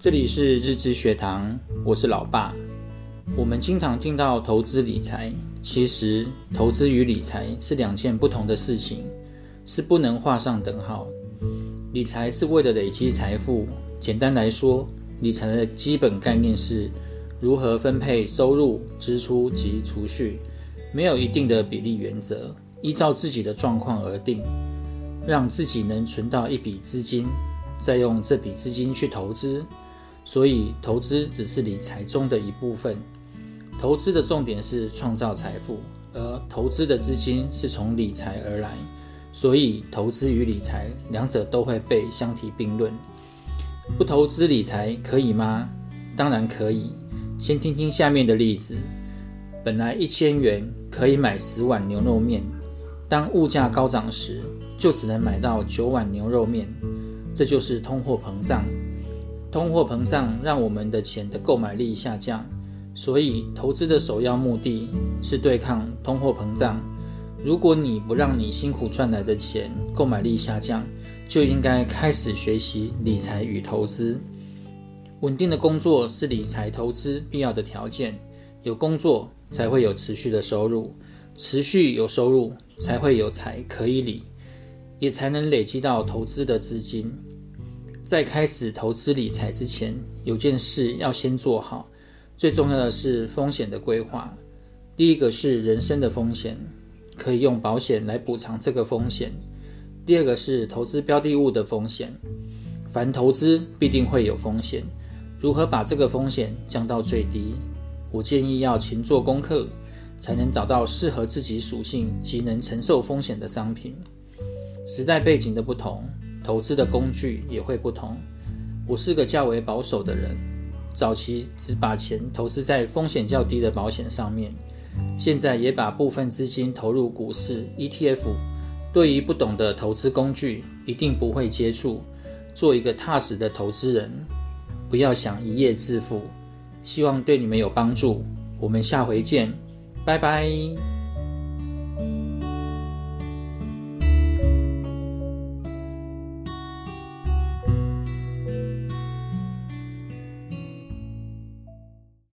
这里是日知学堂，我是老爸。我们经常听到投资理财，其实投资与理财是两件不同的事情，是不能画上等号。理财是为了累积财富，简单来说，理财的基本概念是如何分配收入、支出及储蓄，没有一定的比例原则，依照自己的状况而定，让自己能存到一笔资金，再用这笔资金去投资。所以，投资只是理财中的一部分。投资的重点是创造财富，而投资的资金是从理财而来。所以，投资与理财两者都会被相提并论。不投资理财可以吗？当然可以。先听听下面的例子：本来一千元可以买十碗牛肉面，当物价高涨时，就只能买到九碗牛肉面。这就是通货膨胀。通货膨胀让我们的钱的购买力下降，所以投资的首要目的是对抗通货膨胀。如果你不让你辛苦赚来的钱购买力下降，就应该开始学习理财与投资。稳定的工作是理财投资必要的条件，有工作才会有持续的收入，持续有收入才会有财可以理，也才能累积到投资的资金。在开始投资理财之前，有件事要先做好，最重要的是风险的规划。第一个是人身的风险，可以用保险来补偿这个风险。第二个是投资标的物的风险，凡投资必定会有风险，如何把这个风险降到最低？我建议要勤做功课，才能找到适合自己属性及能承受风险的商品。时代背景的不同。投资的工具也会不同。我是个较为保守的人，早期只把钱投资在风险较低的保险上面，现在也把部分资金投入股市 ETF。对于不懂的投资工具，一定不会接触。做一个踏实的投资人，不要想一夜致富。希望对你们有帮助。我们下回见，拜拜。